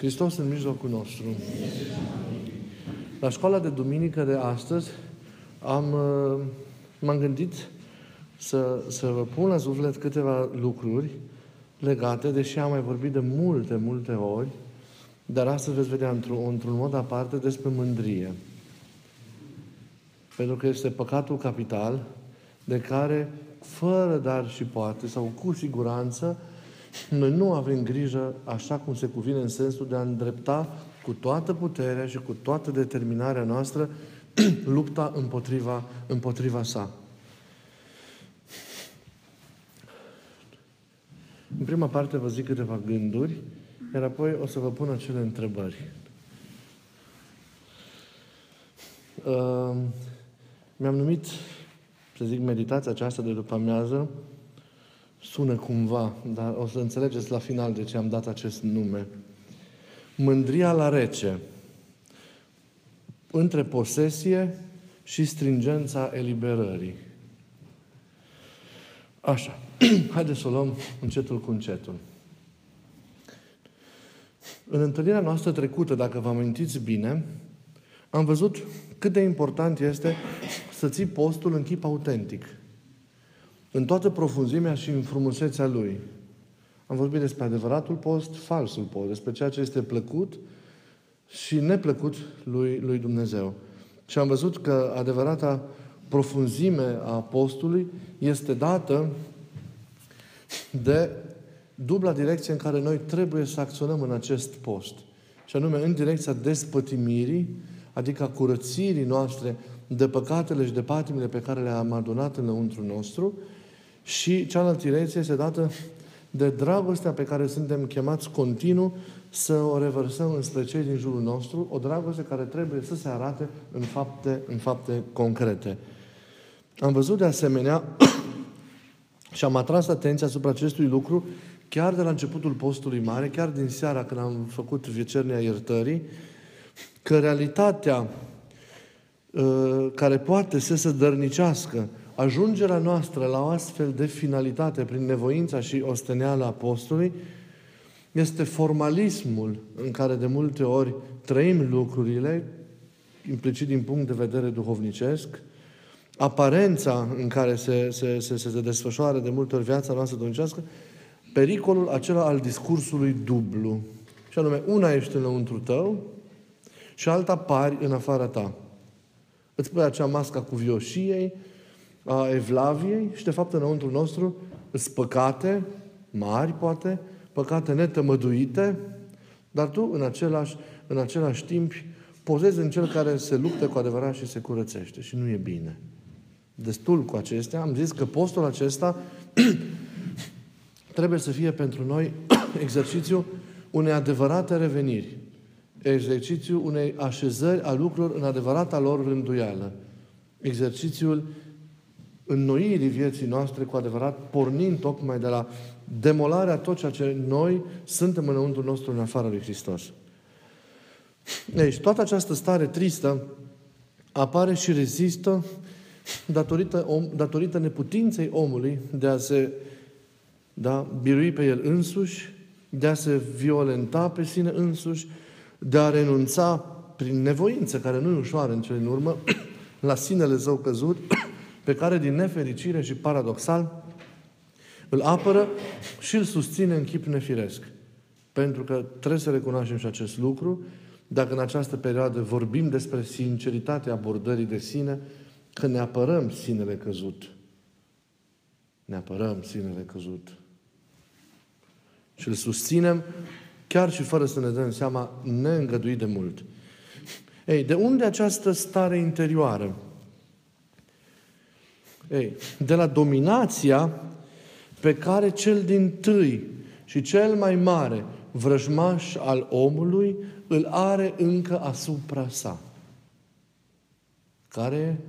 Hristos în mijlocul nostru. La școala de duminică de astăzi am, uh, m-am gândit să, să vă pun la suflet câteva lucruri legate, deși am mai vorbit de multe, multe ori, dar astăzi veți vedea într-un, într-un mod aparte despre mândrie. Pentru că este păcatul capital de care, fără dar și poate, sau cu siguranță, noi nu avem grijă așa cum se cuvine în sensul de a îndrepta cu toată puterea și cu toată determinarea noastră lupta împotriva, împotriva sa. În prima parte vă zic câteva gânduri, iar apoi o să vă pun acele întrebări. Uh, mi-am numit, să zic, meditația aceasta de după amiază, sună cumva, dar o să înțelegeți la final de ce am dat acest nume. Mândria la rece, între posesie și stringența eliberării. Așa. Haideți să o luăm încetul cu încetul. În întâlnirea noastră trecută, dacă vă amintiți bine, am văzut cât de important este să ții postul în chip autentic. În toată profunzimea și în frumusețea lui. Am vorbit despre adevăratul post, falsul post, despre ceea ce este plăcut și neplăcut lui, lui Dumnezeu. Și am văzut că adevărata profunzime a postului este dată de dubla direcție în care noi trebuie să acționăm în acest post. Și anume în direcția despătimirii, adică a curățirii noastre de păcatele și de patimile pe care le-am adunat înăuntru nostru și cealaltă direcție este dată de dragostea pe care suntem chemați continuu să o revărsăm înspre cei din jurul nostru, o dragoste care trebuie să se arate în fapte, în fapte concrete. Am văzut de asemenea și am atras atenția asupra acestui lucru chiar de la începutul postului mare, chiar din seara când am făcut vecernia iertării, că realitatea uh, care poate să se dărnicească ajungerea noastră la o astfel de finalitate prin nevoința și osteneala apostolului este formalismul în care de multe ori trăim lucrurile, implicit din punct de vedere duhovnicesc, aparența în care se, se, se, se desfășoară de multe ori viața noastră duhovnicească, pericolul acela al discursului dublu. Și anume, una ești înăuntru tău și alta pari în afara ta. Îți pui acea masca cu vioșiei, a evlaviei și de fapt înăuntru nostru sunt păcate mari, poate, păcate netămăduite, dar tu în același, în același timp pozezi în cel care se luptă cu adevărat și se curățește și nu e bine. Destul cu acestea. Am zis că postul acesta trebuie să fie pentru noi exercițiu unei adevărate reveniri. Exercițiu unei așezări a lucrurilor în adevărata lor rânduială. Exercițiul înnoirii vieții noastre cu adevărat, pornind tocmai de la demolarea tot ceea ce noi suntem înăuntru nostru în afara lui Hristos. Deci, toată această stare tristă apare și rezistă datorită, om, datorită neputinței omului de a se da, birui pe el însuși, de a se violenta pe sine însuși, de a renunța prin nevoință, care nu e ușoară în cele în urmă, la sinele său căzut, pe care din nefericire și paradoxal îl apără și îl susține în chip nefiresc. Pentru că trebuie să recunoaștem și acest lucru, dacă în această perioadă vorbim despre sinceritatea abordării de sine, că ne apărăm sinele căzut. Ne apărăm sinele căzut. Și îl susținem chiar și fără să ne dăm seama, neîngăduit de mult. Ei, de unde această stare interioară? Ei, de la dominația pe care cel din tâi și cel mai mare vrăjmaș al omului îl are încă asupra sa. Care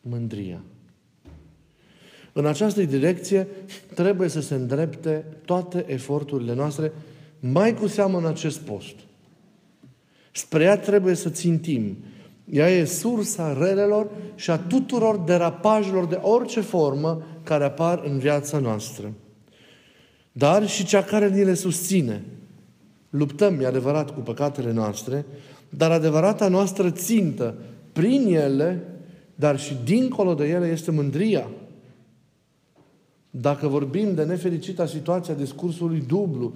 mândria. În această direcție trebuie să se îndrepte toate eforturile noastre, mai cu seamă în acest post. Spre ea trebuie să țintim ea e sursa relelor și a tuturor derapajelor de orice formă care apar în viața noastră. Dar și cea care ni le susține. luptăm, e adevărat, cu păcatele noastre, dar adevărata noastră țintă prin ele, dar și dincolo de ele, este mândria. Dacă vorbim de nefericita situație a discursului dublu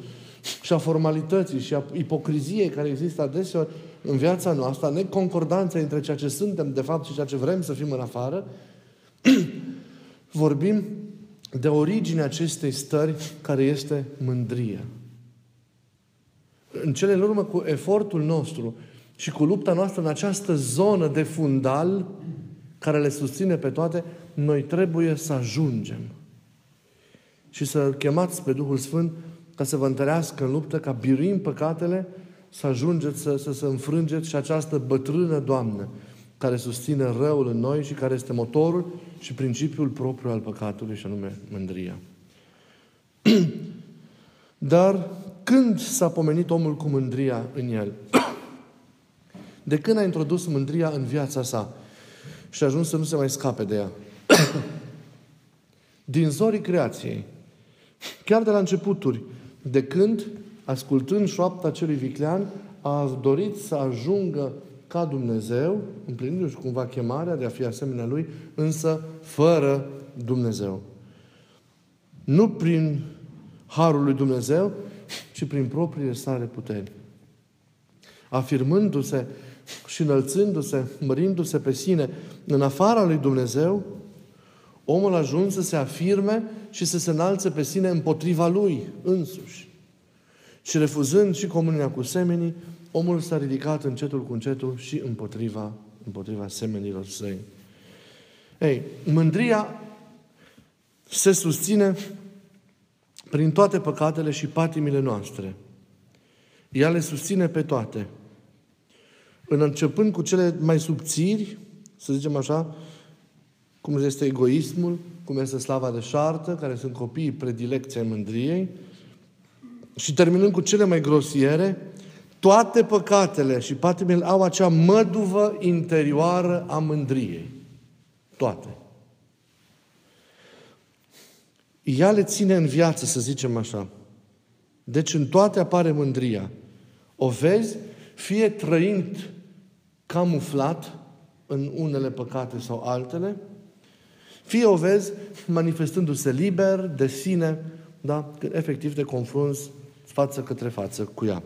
și a formalității și a ipocriziei care există adeseori în viața noastră, neconcordanța între ceea ce suntem de fapt și ceea ce vrem să fim în afară, vorbim de originea acestei stări care este mândria. În cele în urmă cu efortul nostru și cu lupta noastră în această zonă de fundal care le susține pe toate, noi trebuie să ajungem și să chemați pe Duhul Sfânt ca să vă întărească în luptă, ca biruim păcatele, să ajungeți să, să, să înfrângeți și această bătrână Doamnă care susține răul în noi și care este motorul și principiul propriu al păcatului, și anume mândria. Dar când s-a pomenit omul cu mândria în el? De când a introdus mândria în viața sa și a ajuns să nu se mai scape de ea? Din zorii creației, chiar de la începuturi, de când, ascultând șoapta celui viclean, a dorit să ajungă ca Dumnezeu, împlinindu-și cumva chemarea de a fi asemenea Lui, însă fără Dumnezeu. Nu prin Harul lui Dumnezeu, ci prin propriile sale puteri. Afirmându-se și înălțându-se, mărindu-se pe sine în afara lui Dumnezeu, omul a ajuns să se afirme și să se înalțe pe sine împotriva lui însuși. Și refuzând și comunia cu semenii, omul s-a ridicat încetul cu încetul și împotriva, împotriva semenilor săi. Ei, mândria se susține prin toate păcatele și patimile noastre. Ea le susține pe toate. În începând cu cele mai subțiri, să zicem așa, cum este egoismul, cum este slava de șartă, care sunt copiii predilecției mândriei, și terminând cu cele mai grosiere, toate păcatele și patimile au acea măduvă interioară a mândriei. Toate. Ea le ține în viață, să zicem așa. Deci în toate apare mândria. O vezi fie trăind camuflat în unele păcate sau altele, fie o vezi manifestându-se liber, de sine, da? când efectiv te confrunți față către față cu ea.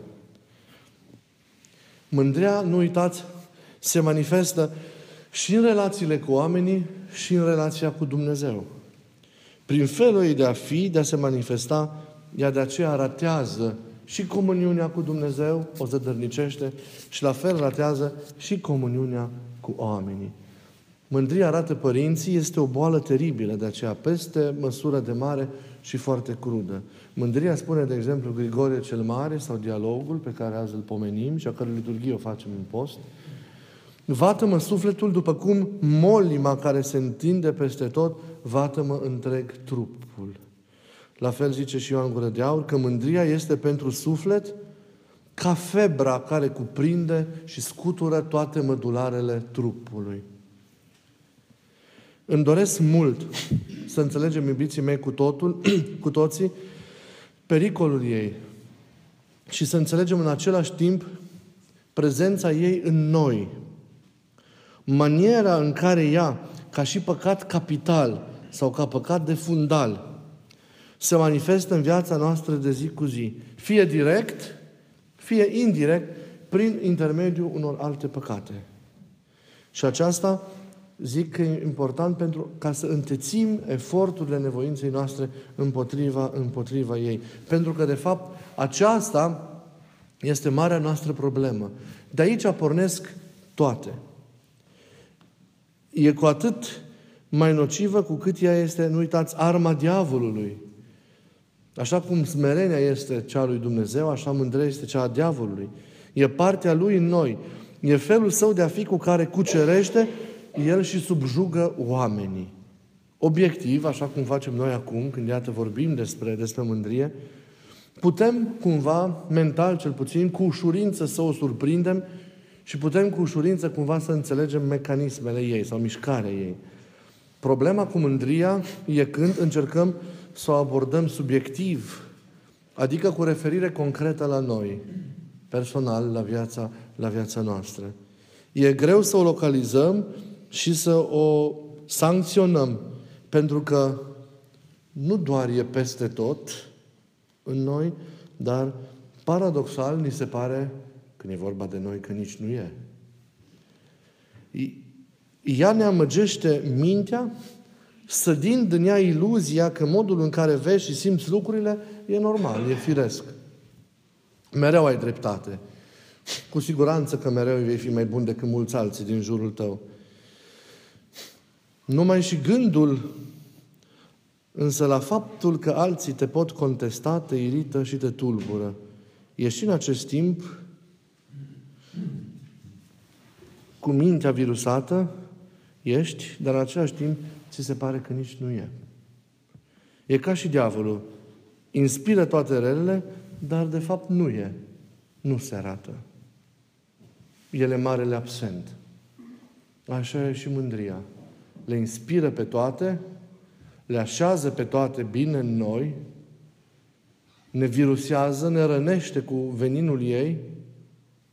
Mândria, nu uitați, se manifestă și în relațiile cu oamenii și în relația cu Dumnezeu. Prin felul ei de a fi, de a se manifesta, ea de aceea ratează și comuniunea cu Dumnezeu, o zădărnicește, și la fel ratează și comuniunea cu oamenii. Mândria, arată părinții, este o boală teribilă, de aceea peste măsură de mare și foarte crudă. Mândria spune, de exemplu, Grigorie cel Mare sau dialogul pe care azi îl pomenim și a cărui liturghie o facem în post, Vată-mă sufletul după cum molima care se întinde peste tot, vată-mă întreg trupul. La fel zice și Ioan Gură de Aur, că mândria este pentru suflet ca febra care cuprinde și scutură toate mădularele trupului. Îmi doresc mult să înțelegem, iubiții mei, cu totul, cu toții, pericolul ei și să înțelegem în același timp prezența ei în noi. Maniera în care ea, ca și păcat capital sau ca păcat de fundal, se manifestă în viața noastră de zi cu zi. Fie direct, fie indirect, prin intermediul unor alte păcate. Și aceasta zic că e important pentru ca să întețim eforturile nevoinței noastre împotriva, împotriva ei. Pentru că, de fapt, aceasta este marea noastră problemă. De aici pornesc toate. E cu atât mai nocivă cu cât ea este, nu uitați, arma diavolului. Așa cum smerenia este cea lui Dumnezeu, așa mândrea este cea a diavolului. E partea lui în noi. E felul său de a fi cu care cucerește el și subjugă oamenii. Obiectiv, așa cum facem noi acum, când iată vorbim despre, despre mândrie, putem cumva, mental cel puțin, cu ușurință să o surprindem și putem cu ușurință cumva să înțelegem mecanismele ei sau mișcarea ei. Problema cu mândria e când încercăm să o abordăm subiectiv, Adică cu referire concretă la noi, personal, la viața, la viața noastră. E greu să o localizăm și să o sancționăm, pentru că nu doar e peste tot în noi, dar paradoxal ni se pare, când e vorba de noi, că nici nu e. Ea ne amăgește mintea, sădind în ea iluzia că modul în care vezi și simți lucrurile e normal, e firesc. Mereu ai dreptate. Cu siguranță că mereu vei fi mai bun decât mulți alții din jurul tău. Numai și gândul însă la faptul că alții te pot contesta, te irită și te tulbură. E și în acest timp cu mintea virusată, ești, dar în același timp ți se pare că nici nu e. E ca și diavolul. Inspiră toate relele, dar de fapt nu e. Nu se arată. El e marele absent. Așa e și mândria. Le inspiră pe toate, le așează pe toate bine în noi, ne virusează, ne rănește cu veninul ei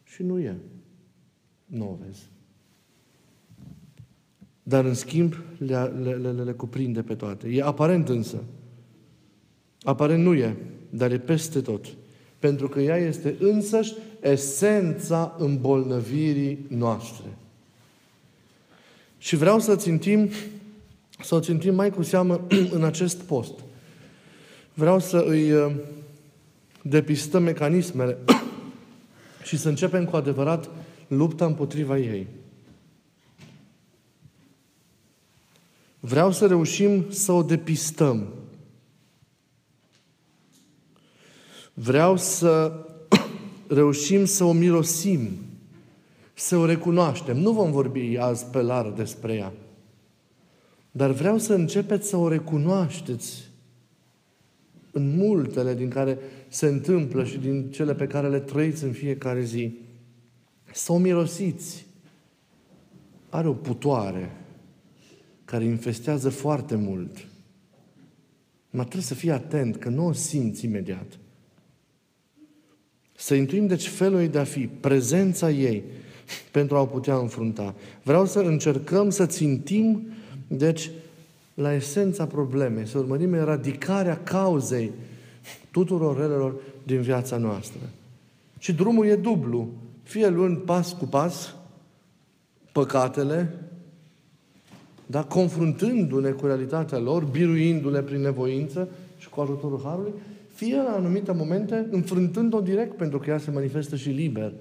și nu e. Nu o vezi. Dar, în schimb, le, le, le, le cuprinde pe toate. E aparent însă. Aparent nu e, dar e peste tot. Pentru că ea este însăși esența îmbolnăvirii noastre. Și vreau să țintim, să o țintim mai cu seamă în acest post. Vreau să îi uh, depistăm mecanismele și să începem cu adevărat lupta împotriva ei. Vreau să reușim să o depistăm. Vreau să reușim să o mirosim, să o recunoaștem. Nu vom vorbi azi pe larg despre ea. Dar vreau să începeți să o recunoașteți în multele din care se întâmplă și din cele pe care le trăiți în fiecare zi. Să o mirosiți. Are o putoare care infestează foarte mult. Mă trebuie să fii atent, că nu o simți imediat. Să intuim, deci, felul ei de a fi, prezența ei, pentru a o putea înfrunta. Vreau să încercăm să țintim, deci, la esența problemei, să urmărim eradicarea cauzei tuturor relelor din viața noastră. Și drumul e dublu. Fie luând pas cu pas păcatele, dar confruntându-ne cu realitatea lor, biruindu-le prin nevoință și cu ajutorul Harului, fie la anumite momente înfrântând-o direct, pentru că ea se manifestă și liber,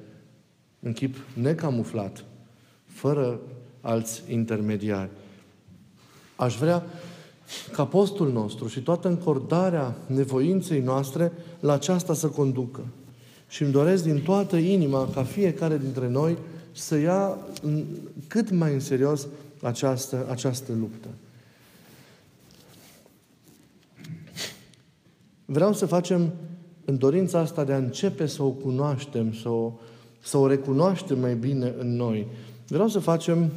în chip necamuflat, fără alți intermediari. Aș vrea ca postul nostru și toată încordarea nevoinței noastre la aceasta să conducă. Și îmi doresc din toată inima ca fiecare dintre noi să ia cât mai în serios această, această luptă. Vreau să facem în dorința asta de a începe să o cunoaștem, să o, să o recunoaștem mai bine în noi. Vreau să facem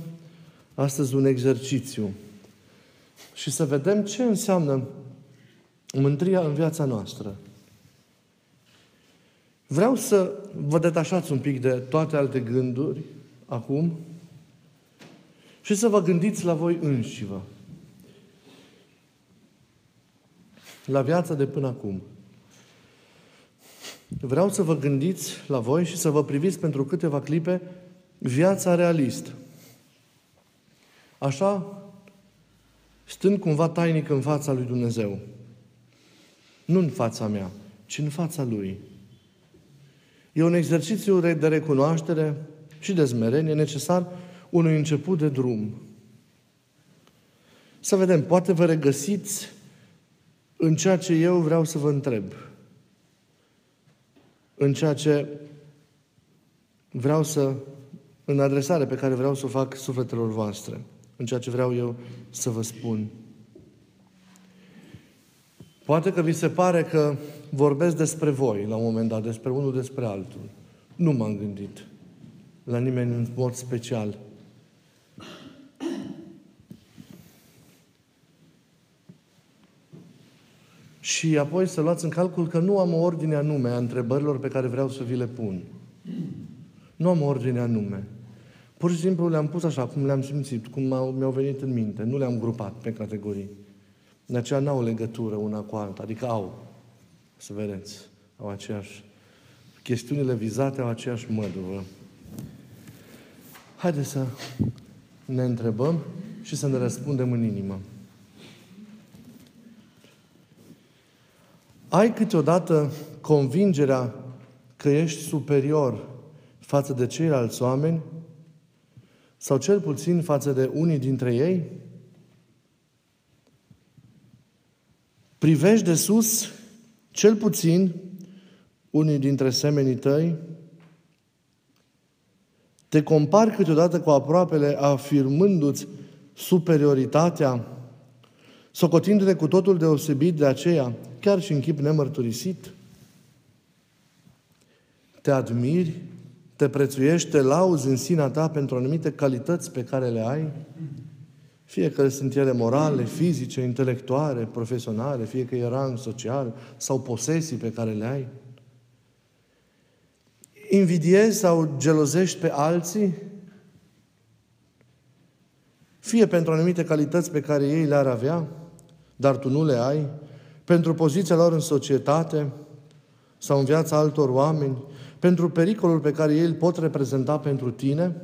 astăzi un exercițiu și să vedem ce înseamnă mântria în viața noastră. Vreau să vă detașați un pic de toate alte gânduri acum și să vă gândiți la voi înșivă. La viața de până acum. Vreau să vă gândiți la voi și să vă priviți pentru câteva clipe viața realistă. Așa, stând cumva tainic în fața lui Dumnezeu. Nu în fața mea, ci în fața Lui. E un exercițiu de recunoaștere și de smerenie necesar unui început de drum. Să vedem, poate vă regăsiți în ceea ce eu vreau să vă întreb. În ceea ce vreau să, în adresare pe care vreau să o fac sufletelor voastre. În ceea ce vreau eu să vă spun. Poate că vi se pare că vorbesc despre voi la un moment dat, despre unul despre altul. Nu m-am gândit la nimeni în mod special. Și apoi să luați în calcul că nu am o ordine anume a întrebărilor pe care vreau să vi le pun. Nu am o ordine anume. Pur și simplu le-am pus așa, cum le-am simțit, cum mi-au venit în minte. Nu le-am grupat pe categorii. De aceea n-au legătură una cu alta. Adică au. Să vedeți. Au aceeași. Chestiunile vizate au aceeași mădură. Haideți să ne întrebăm și să ne răspundem în inimă. Ai câteodată convingerea că ești superior față de ceilalți oameni? Sau cel puțin față de unii dintre ei? Privești de sus, cel puțin, unii dintre semenii tăi, te compari câteodată cu aproapele afirmându-ți superioritatea, socotindu-te cu totul deosebit de aceea, chiar și în chip nemărturisit. Te admiri, te prețuiești, te lauzi în sinea ta pentru anumite calități pe care le ai, fie că sunt ele morale, fizice, intelectuale, profesionale, fie că e rang social sau posesii pe care le ai. Invidiezi sau gelozești pe alții, fie pentru anumite calități pe care ei le-ar avea, dar tu nu le ai, pentru poziția lor în societate sau în viața altor oameni, pentru pericolul pe care ei îl pot reprezenta pentru tine,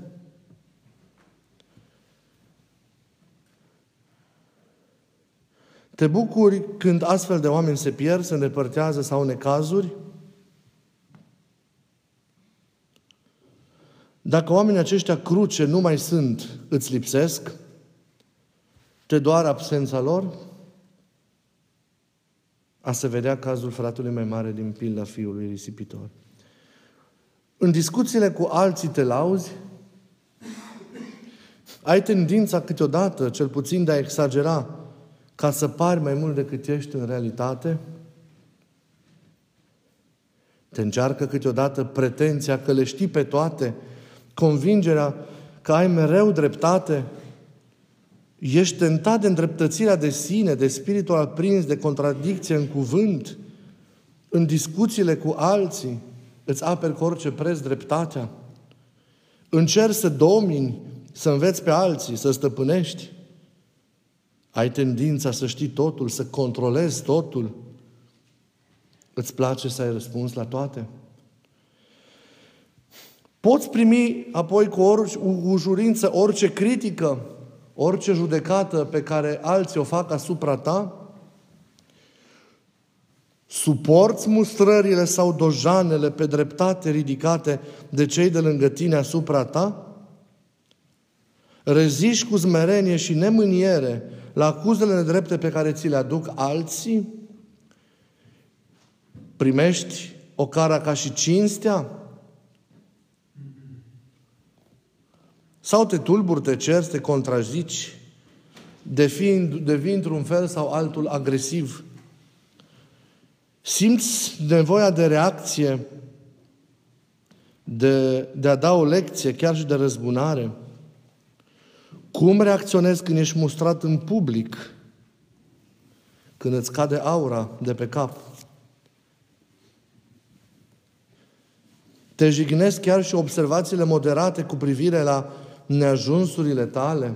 Te bucuri când astfel de oameni se pierd, se îndepărtează sau necazuri? Dacă oamenii aceștia cruce nu mai sunt, îți lipsesc, te doar absența lor, a se vedea cazul fratului mai mare din pilda fiului risipitor. În discuțiile cu alții te lauzi, ai tendința câteodată, cel puțin, de a exagera ca să pari mai mult decât ești în realitate? Te încearcă câteodată pretenția că le știi pe toate, convingerea că ai mereu dreptate, ești tentat de îndreptățirea de sine, de spiritul aprins, de contradicție în cuvânt, în discuțiile cu alții, îți aperi cu orice preț dreptatea. Încerci să domini, să înveți pe alții, să stăpânești. Ai tendința să știi totul, să controlezi totul. Îți place să ai răspuns la toate? Poți primi apoi cu orice ușurință orice critică, orice judecată pe care alții o fac asupra ta? Suporți mustrările sau dojanele pe dreptate ridicate de cei de lângă tine asupra ta? Reziști cu zmerenie și nemâniere la acuzele nedrepte pe care ți le aduc alții? Primești o cara ca și cinstea? Sau te tulburi, te cerți, te contrazici, devii, devii într-un fel sau altul agresiv. Simți nevoia de reacție, de, de a da o lecție, chiar și de răzbunare. Cum reacționezi când ești mustrat în public? Când îți cade aura de pe cap? Te jignesc chiar și observațiile moderate cu privire la neajunsurile tale?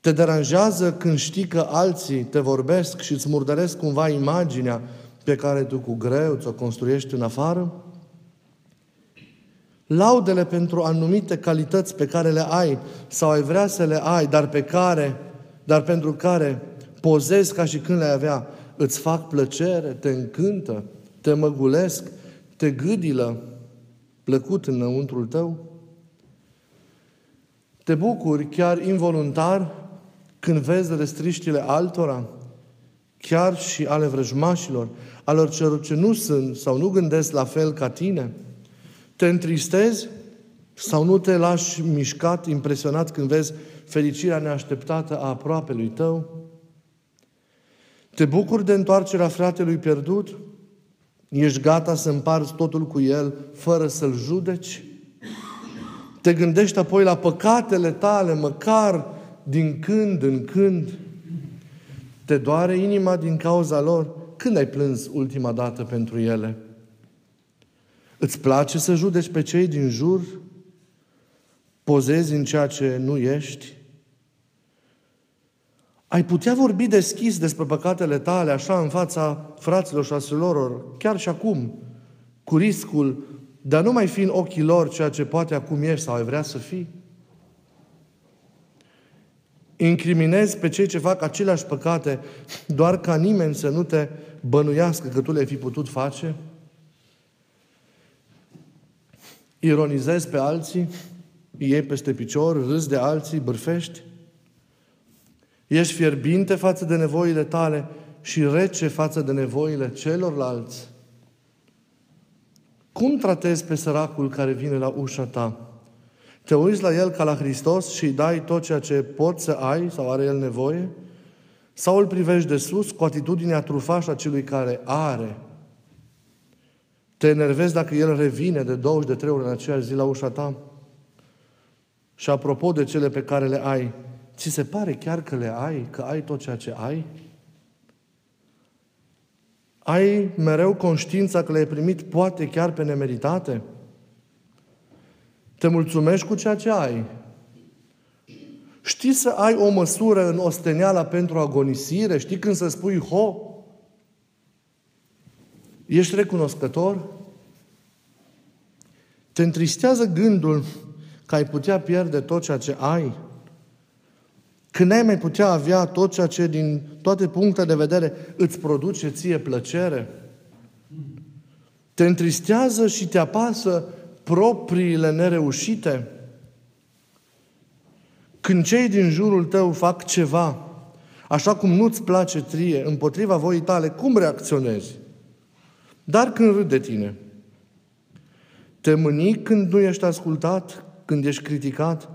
Te deranjează când știi că alții te vorbesc și îți murdăresc cumva imaginea pe care tu cu greu ți-o construiești în afară? Laudele pentru anumite calități pe care le ai sau ai vrea să le ai, dar pe care, dar pentru care pozezi ca și când le avea, îți fac plăcere, te încântă, te măgulesc, te gâdilă plăcut înăuntrul tău? Te bucuri chiar involuntar când vezi restriștile altora, chiar și ale vrăjmașilor, alor celor ce nu sunt sau nu gândesc la fel ca tine? Te întristezi sau nu te lași mișcat, impresionat când vezi fericirea neașteptată a aproapelui tău? Te bucuri de întoarcerea fratelui pierdut? Ești gata să împarți totul cu el fără să-l judeci? Te gândești apoi la păcatele tale, măcar din când în când? Te doare inima din cauza lor? Când ai plâns ultima dată pentru ele? Îți place să judeci pe cei din jur? Pozezi în ceea ce nu ești? Ai putea vorbi deschis despre păcatele tale, așa, în fața fraților și asilor, chiar și acum, cu riscul de a nu mai fi în ochii lor ceea ce poate acum ești sau ai vrea să fii? Incriminezi pe cei ce fac aceleași păcate doar ca nimeni să nu te bănuiască că tu le-ai fi putut face? Ironizezi pe alții? Iei peste picior? Râzi de alții? Bârfești? Ești fierbinte față de nevoile tale și rece față de nevoile celorlalți? Cum tratezi pe săracul care vine la ușa ta? Te uiți la el ca la Hristos și îi dai tot ceea ce poți să ai sau are el nevoie? Sau îl privești de sus cu atitudinea trufașă a celui care are? Te enervezi dacă el revine de două de trei ori în aceeași zi la ușa ta? Și apropo de cele pe care le ai, ți se pare chiar că le ai, că ai tot ceea ce ai? Ai mereu conștiința că le-ai primit poate chiar pe nemeritate? Te mulțumești cu ceea ce ai? Știi să ai o măsură în osteneala pentru agonisire? Știi când să spui ho? Ești recunoscător? Te întristează gândul că ai putea pierde tot ceea ce ai? Când ai mai putea avea tot ceea ce din toate punctele de vedere îți produce ție plăcere? Te întristează și te apasă propriile nereușite? Când cei din jurul tău fac ceva, așa cum nu-ți place trie, împotriva voii tale, cum reacționezi? Dar când râd de tine, te mâni când nu ești ascultat, când ești criticat,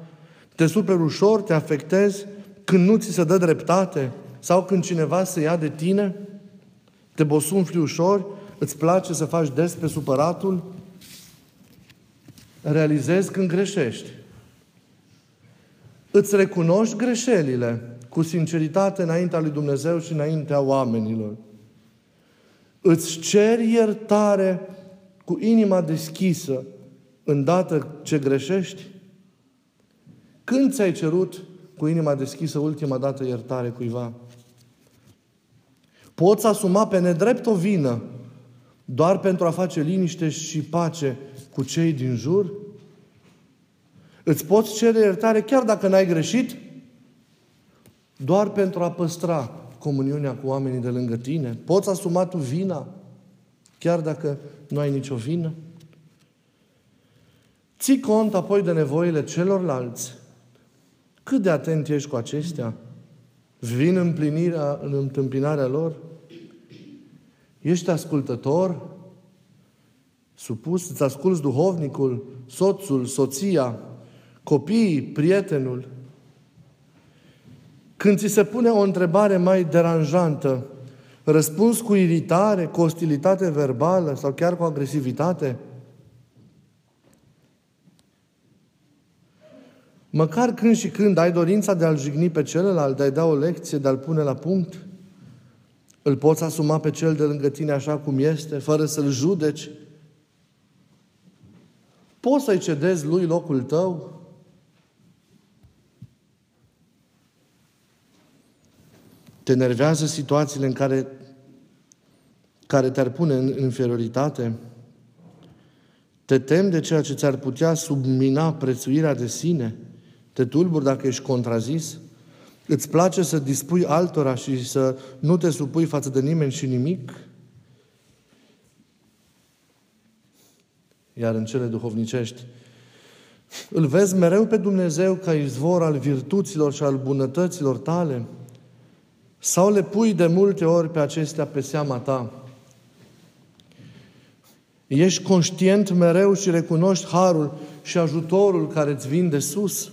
te super ușor, te afectezi când nu ți se dă dreptate sau când cineva se ia de tine, te bosunfli ușor, îți place să faci des pe supăratul, realizezi când greșești. Îți recunoști greșelile cu sinceritate înaintea lui Dumnezeu și înaintea oamenilor. Îți ceri iertare cu inima deschisă îndată ce greșești? Când ți-ai cerut cu inima deschisă ultima dată iertare cuiva? Poți asuma pe nedrept o vină doar pentru a face liniște și pace cu cei din jur? Îți poți cere iertare chiar dacă n-ai greșit? Doar pentru a păstra comuniunea cu oamenii de lângă tine? Poți asuma tu vina chiar dacă nu ai nicio vină? Ții cont apoi de nevoile celorlalți. Cât de atent ești cu acestea? Vin împlinirea, în întâmpinarea lor? Ești ascultător? Supus? Îți asculți duhovnicul, soțul, soția, copiii, prietenul? Când ți se pune o întrebare mai deranjantă, răspuns cu iritare, cu ostilitate verbală sau chiar cu agresivitate? Măcar când și când ai dorința de a-l jigni pe celălalt, de a-i da o lecție, de a-l pune la punct, îl poți asuma pe cel de lângă tine așa cum este, fără să-l judeci. Poți să-i cedezi lui locul tău. Te nervează situațiile în care, care te-ar pune în inferioritate? Te temi de ceea ce ți-ar putea submina prețuirea de sine? Te tulburi dacă ești contrazis? Îți place să dispui altora și să nu te supui față de nimeni și nimic? Iar în cele duhovnicești, îl vezi mereu pe Dumnezeu ca izvor al virtuților și al bunătăților tale? Sau le pui de multe ori pe acestea pe seama ta? Ești conștient mereu și recunoști harul și ajutorul care îți vin de sus?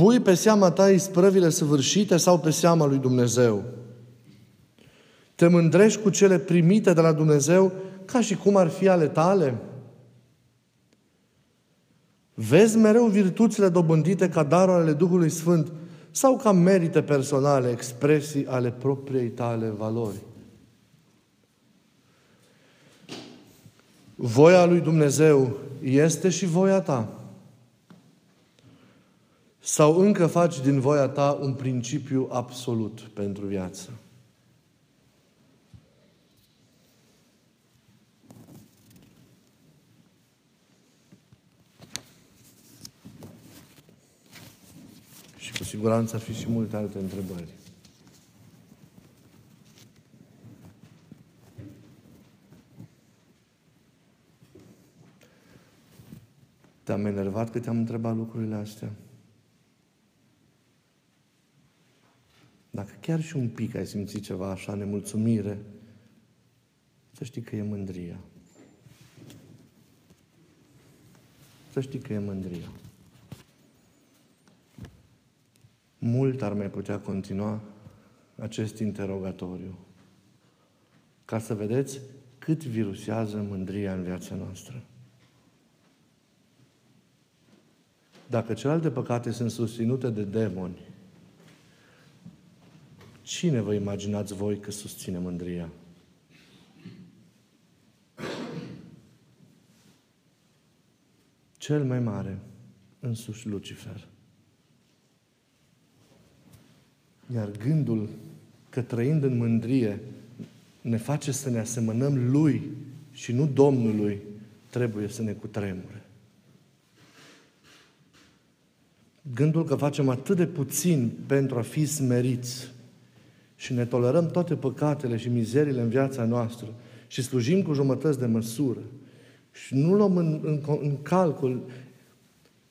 Pui pe seama ta isprăvile săvârșite sau pe seama lui Dumnezeu? Te mândrești cu cele primite de la Dumnezeu ca și cum ar fi ale tale? Vezi mereu virtuțile dobândite ca darul ale Duhului Sfânt sau ca merite personale, expresii ale propriei tale valori. Voia lui Dumnezeu este și voia ta. Sau încă faci din voia ta un principiu absolut pentru viață. Și cu siguranță ar fi și multe alte întrebări. Te-am enervat că te-am întrebat lucrurile astea? Dacă chiar și un pic ai simțit ceva așa, nemulțumire, să știi că e mândria. Să știi că e mândria. Mult ar mai putea continua acest interogatoriu ca să vedeți cât virusează mândria în viața noastră. Dacă celelalte păcate sunt susținute de demoni, cine vă imaginați voi că susține mândria? Cel mai mare, însuși Lucifer. Iar gândul că trăind în mândrie ne face să ne asemănăm Lui și nu Domnului, trebuie să ne cutremure. Gândul că facem atât de puțin pentru a fi smeriți și ne tolerăm toate păcatele și mizerile în viața noastră și slujim cu jumătăți de măsură și nu luăm în, în, în calcul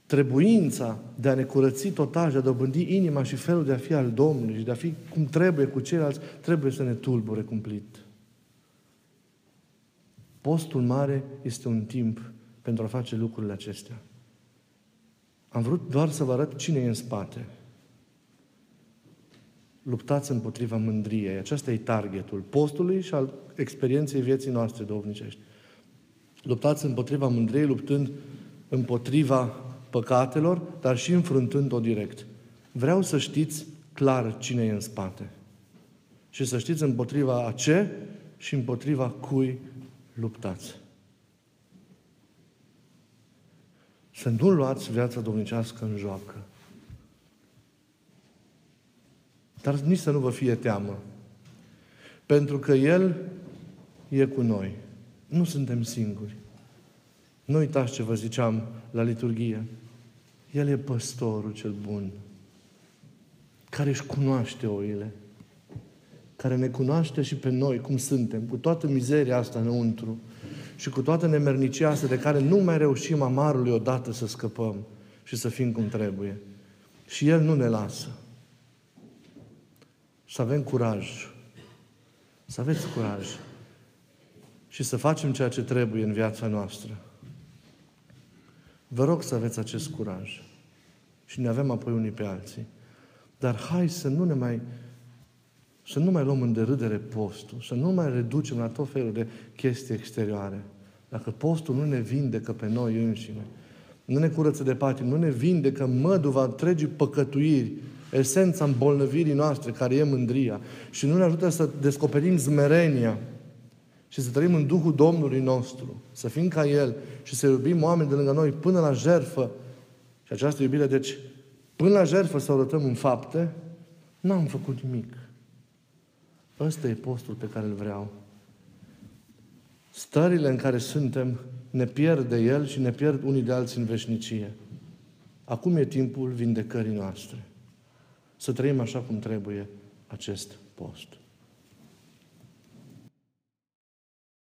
trebuința de a ne curăți total, de a dobândi inima și felul de a fi al Domnului și de a fi cum trebuie cu ceilalți, trebuie să ne tulbure cumplit. Postul mare este un timp pentru a face lucrurile acestea. Am vrut doar să vă arăt cine e în spate. Luptați împotriva mândriei. Acesta e targetul postului și al experienței vieții noastre dovnicești. Luptați împotriva mândriei, luptând împotriva păcatelor, dar și înfruntând-o direct. Vreau să știți clar cine e în spate. Și să știți împotriva a ce și împotriva cui luptați. Să nu luați viața domnicească în joacă. Dar nici să nu vă fie teamă. Pentru că El e cu noi. Nu suntem singuri. Nu uitați ce vă ziceam la liturghie. El e păstorul cel bun, care își cunoaște oile, care ne cunoaște și pe noi cum suntem, cu toată mizeria asta înăuntru, și cu toată nemernicia asta de care nu mai reușim amarului odată să scăpăm și să fim cum trebuie. Și El nu ne lasă. Să avem curaj. Să aveți curaj. Și să facem ceea ce trebuie în viața noastră. Vă rog să aveți acest curaj. Și ne avem apoi unii pe alții. Dar hai să nu ne mai să nu mai luăm în derâdere postul, să nu mai reducem la tot felul de chestii exterioare. Dacă postul nu ne vindecă pe noi înșine, nu ne curăță de patim, nu ne vindecă măduva întregii păcătuiri, esența îmbolnăvirii noastre, care e mândria, și nu ne ajută să descoperim zmerenia și să trăim în Duhul Domnului nostru, să fim ca El și să iubim oameni de lângă noi până la jerfă. Și această iubire, deci, până la jerfă să o arătăm în fapte, n-am făcut nimic. Ăsta e postul pe care îl vreau. Stările în care suntem ne pierd de El și ne pierd unii de alții în veșnicie. Acum e timpul vindecării noastre. Să trăim așa cum trebuie acest post.